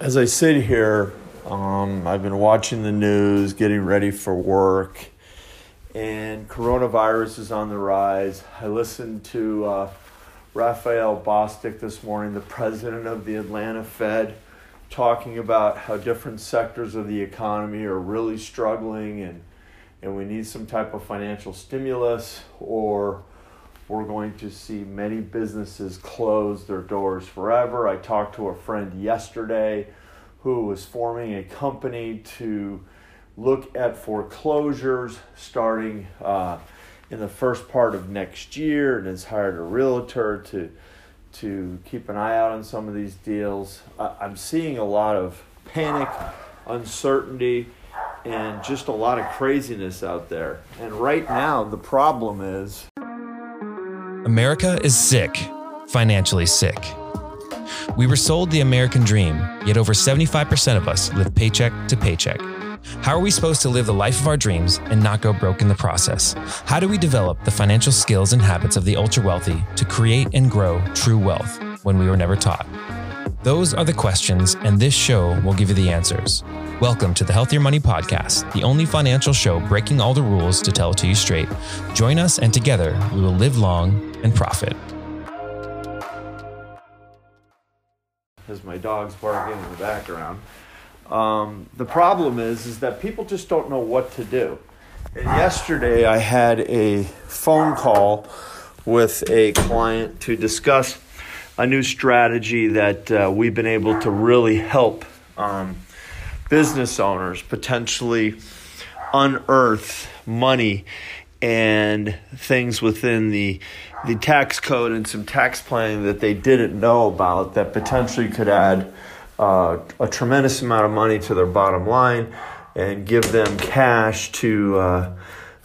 as I sit here, um, I've been watching the news, getting ready for work, and coronavirus is on the rise. I listened to uh, Raphael Bostic this morning, the president of the Atlanta Fed, talking about how different sectors of the economy are really struggling and, and we need some type of financial stimulus or we're going to see many businesses close their doors forever. I talked to a friend yesterday who was forming a company to look at foreclosures starting uh, in the first part of next year and has hired a realtor to to keep an eye out on some of these deals. I'm seeing a lot of panic, uncertainty, and just a lot of craziness out there. And right now, the problem is America is sick, financially sick. We were sold the American dream, yet over 75% of us live paycheck to paycheck. How are we supposed to live the life of our dreams and not go broke in the process? How do we develop the financial skills and habits of the ultra wealthy to create and grow true wealth when we were never taught? Those are the questions, and this show will give you the answers. Welcome to the Healthier Money Podcast, the only financial show breaking all the rules to tell it to you straight. Join us, and together we will live long and profit. As my dog's barking in the background, um, the problem is is that people just don't know what to do. And yesterday, I had a phone call with a client to discuss a new strategy that uh, we've been able to really help um, business owners potentially unearth money and things within the the tax code and some tax planning that they didn't know about that potentially could add uh, a tremendous amount of money to their bottom line and give them cash to uh,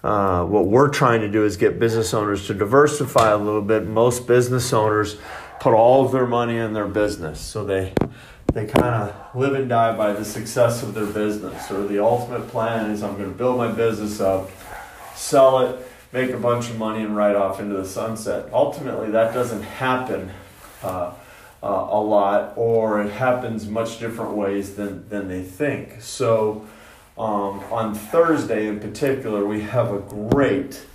uh, what we're trying to do is get business owners to diversify a little bit. Most business owners put all of their money in their business, so they they kind of live and die by the success of their business. Or the ultimate plan is I'm going to build my business up, sell it, make a bunch of money, and ride off into the sunset. Ultimately, that doesn't happen uh, uh, a lot, or it happens much different ways than, than they think. So, um, on Thursday in particular, we have a great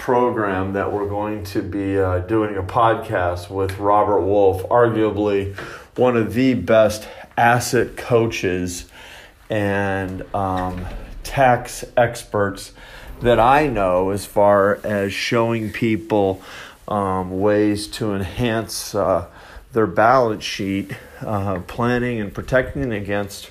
program that we're going to be uh, doing a podcast with Robert Wolf, arguably one of the best asset coaches and um, tax experts that I know as far as showing people um, ways to enhance uh, their balance sheet, uh, planning and protecting against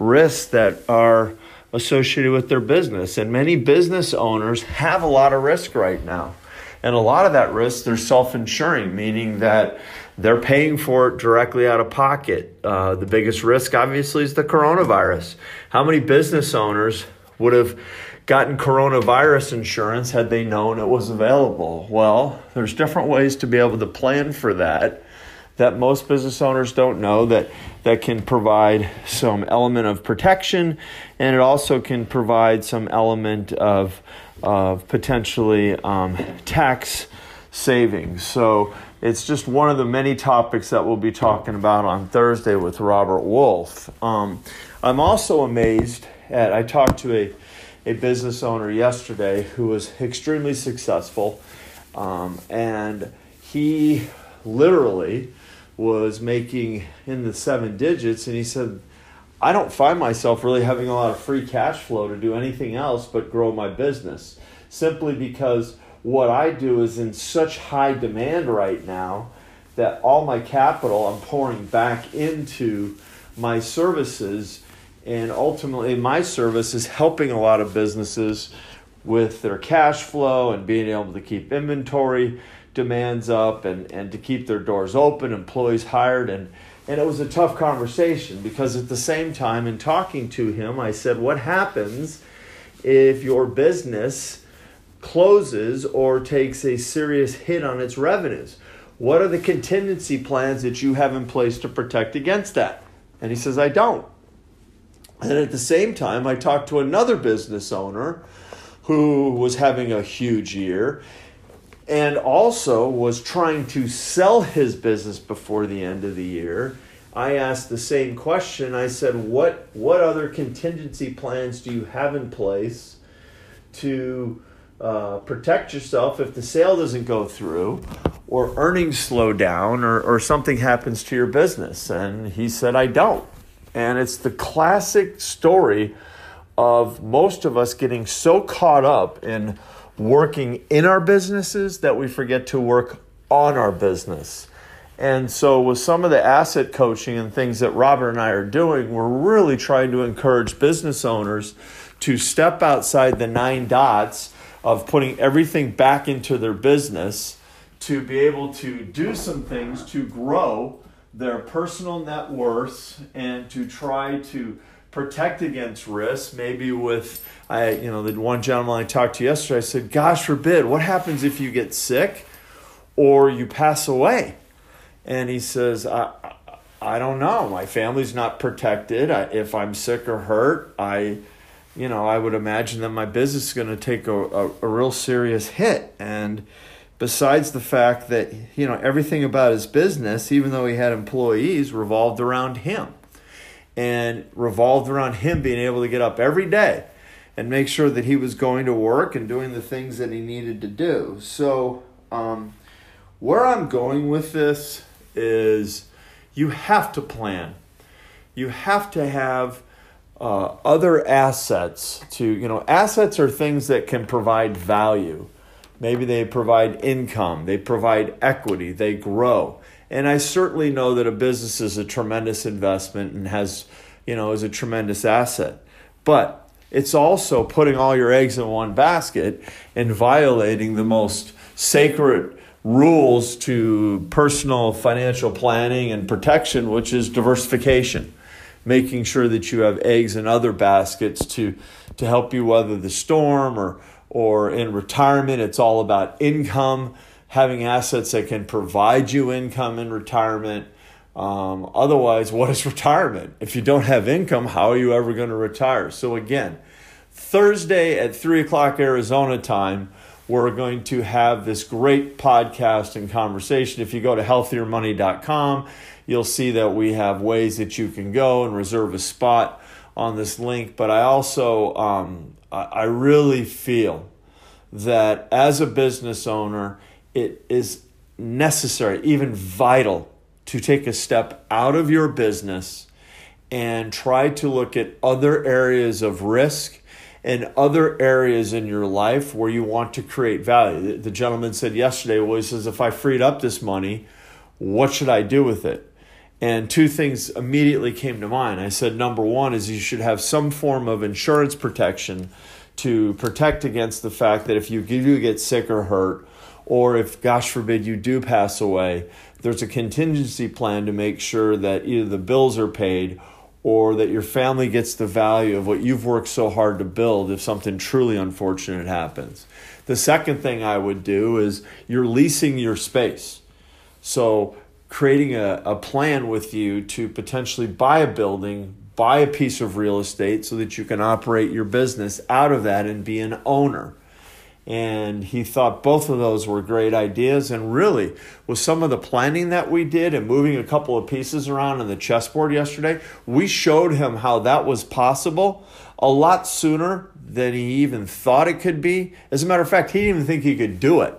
risks that are associated with their business. And many business owners have a lot of risk right now. And a lot of that risk they're self insuring, meaning that they're paying for it directly out of pocket. Uh, the biggest risk, obviously, is the coronavirus. How many business owners would have gotten coronavirus insurance had they known it was available? Well, there's different ways to be able to plan for that that most business owners don't know that that can provide some element of protection and it also can provide some element of of potentially um, tax savings so it's just one of the many topics that we'll be talking about on Thursday with Robert Wolf. Um, I'm also amazed at, I talked to a, a business owner yesterday who was extremely successful, um, and he literally was making in the seven digits, and he said, I don't find myself really having a lot of free cash flow to do anything else but grow my business simply because what I do is in such high demand right now that all my capital I'm pouring back into my services. And ultimately, my service is helping a lot of businesses with their cash flow and being able to keep inventory demands up and, and to keep their doors open, employees hired. And, and it was a tough conversation because at the same time, in talking to him, I said, What happens if your business closes or takes a serious hit on its revenues? What are the contingency plans that you have in place to protect against that? And he says, I don't. And at the same time, I talked to another business owner who was having a huge year and also was trying to sell his business before the end of the year I asked the same question. I said, "What what other contingency plans do you have in place to uh, protect yourself if the sale doesn't go through, or earnings slow down, or or something happens to your business?" And he said, "I don't." And it's the classic story of most of us getting so caught up in working in our businesses that we forget to work on our business. And so, with some of the asset coaching and things that Robert and I are doing, we're really trying to encourage business owners to step outside the nine dots of putting everything back into their business to be able to do some things to grow their personal net worth and to try to protect against risk maybe with i you know the one gentleman i talked to yesterday i said gosh forbid what happens if you get sick or you pass away and he says, I, I don't know. My family's not protected. I, if I'm sick or hurt, I, you know, I would imagine that my business is going to take a, a, a real serious hit. And besides the fact that, you know, everything about his business, even though he had employees, revolved around him and revolved around him being able to get up every day and make sure that he was going to work and doing the things that he needed to do. So, um, where I'm going with this is you have to plan. You have to have uh, other assets to, you know, assets are things that can provide value. Maybe they provide income, they provide equity, they grow. And I certainly know that a business is a tremendous investment and has, you know, is a tremendous asset. But it's also putting all your eggs in one basket and violating the most sacred rules to personal financial planning and protection, which is diversification, making sure that you have eggs in other baskets to, to help you weather the storm or, or in retirement, it's all about income, having assets that can provide you income in retirement. Um, otherwise, what is retirement? If you don't have income, how are you ever going to retire? So, again, Thursday at 3 o'clock Arizona time, we're going to have this great podcast and conversation. If you go to healthiermoney.com, you'll see that we have ways that you can go and reserve a spot on this link. But I also, um, I really feel that as a business owner, it is necessary, even vital, to take a step out of your business and try to look at other areas of risk and other areas in your life where you want to create value. The, gentleman said yesterday, well, he says, if I freed up this money, what should I do with it? And two things immediately came to mind. I said, number one is you should have some form of insurance protection to protect against the fact that if you do get sick or hurt, or if, gosh forbid, you do pass away, there's a contingency plan to make sure that either the bills are paid or that your family gets the value of what you've worked so hard to build if something truly unfortunate happens. The second thing I would do is you're leasing your space. So, creating a, a plan with you to potentially buy a building, buy a piece of real estate so that you can operate your business out of that and be an owner and he thought both of those were great ideas. And really with some of the planning that we did and moving a couple of pieces around on the chessboard yesterday we showed him how that was possible a lot sooner than he even thought it could be. As a matter of fact he didn't even think he could do it.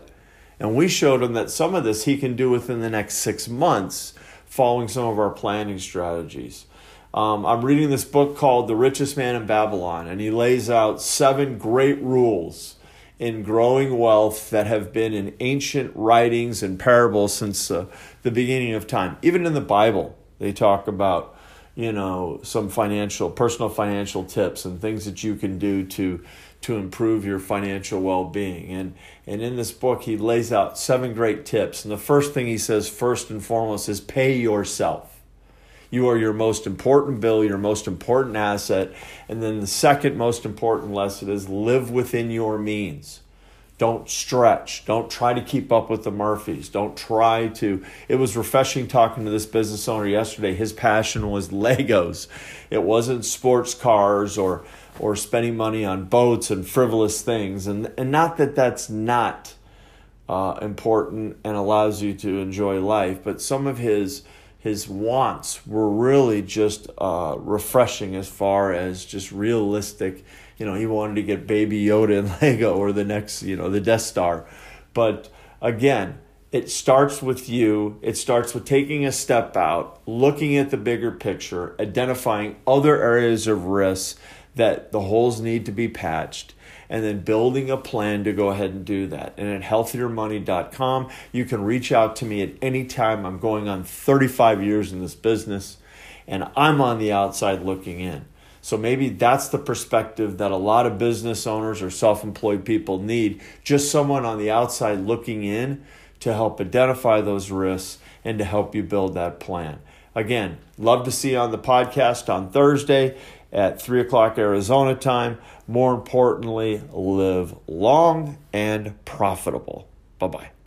And we showed him that some of this he can do within the next six months following some of our planning strategies. Um, I'm reading this book called The Richest Man in Babylon, and he lays out seven great rules in growing wealth that have been in ancient writings and parables since uh, the beginning of time. Even in the Bible, they talk about you know some financial personal financial tips and things that you can do to to improve your financial well-being. And and in this book he lays out seven great tips. And the first thing he says first and foremost is pay yourself you are your most important bill, your most important asset. And then the second most important lesson is live within your means. Don't stretch. Don't try to keep up with the Murphys. Don't try to. It was refreshing talking to this business owner yesterday. His passion was Legos. It wasn't sports cars or or spending money on boats and frivolous things. And and not that that's not uh, important and allows you to enjoy life, but some of his his wants were really just uh, refreshing as far as just realistic. You know, he wanted to get Baby Yoda and Lego or the next, you know, the Death Star. But again, it starts with you. It starts with taking a step out, looking at the bigger picture, identifying other areas of risk that the holes need to be patched, and then building a plan to go ahead and do that. And at healthiermoney.com, you can reach out to me at any time. I'm going on 35 years in this business, and I'm on the outside looking in. So maybe that's the perspective that a lot of business owners or self employed people need just someone on the outside looking in to help identify those risks and to help you build that plan. Again, love to see you on the podcast on Thursday at 3 o'clock Arizona time. More importantly, live long and profitable. Bye bye.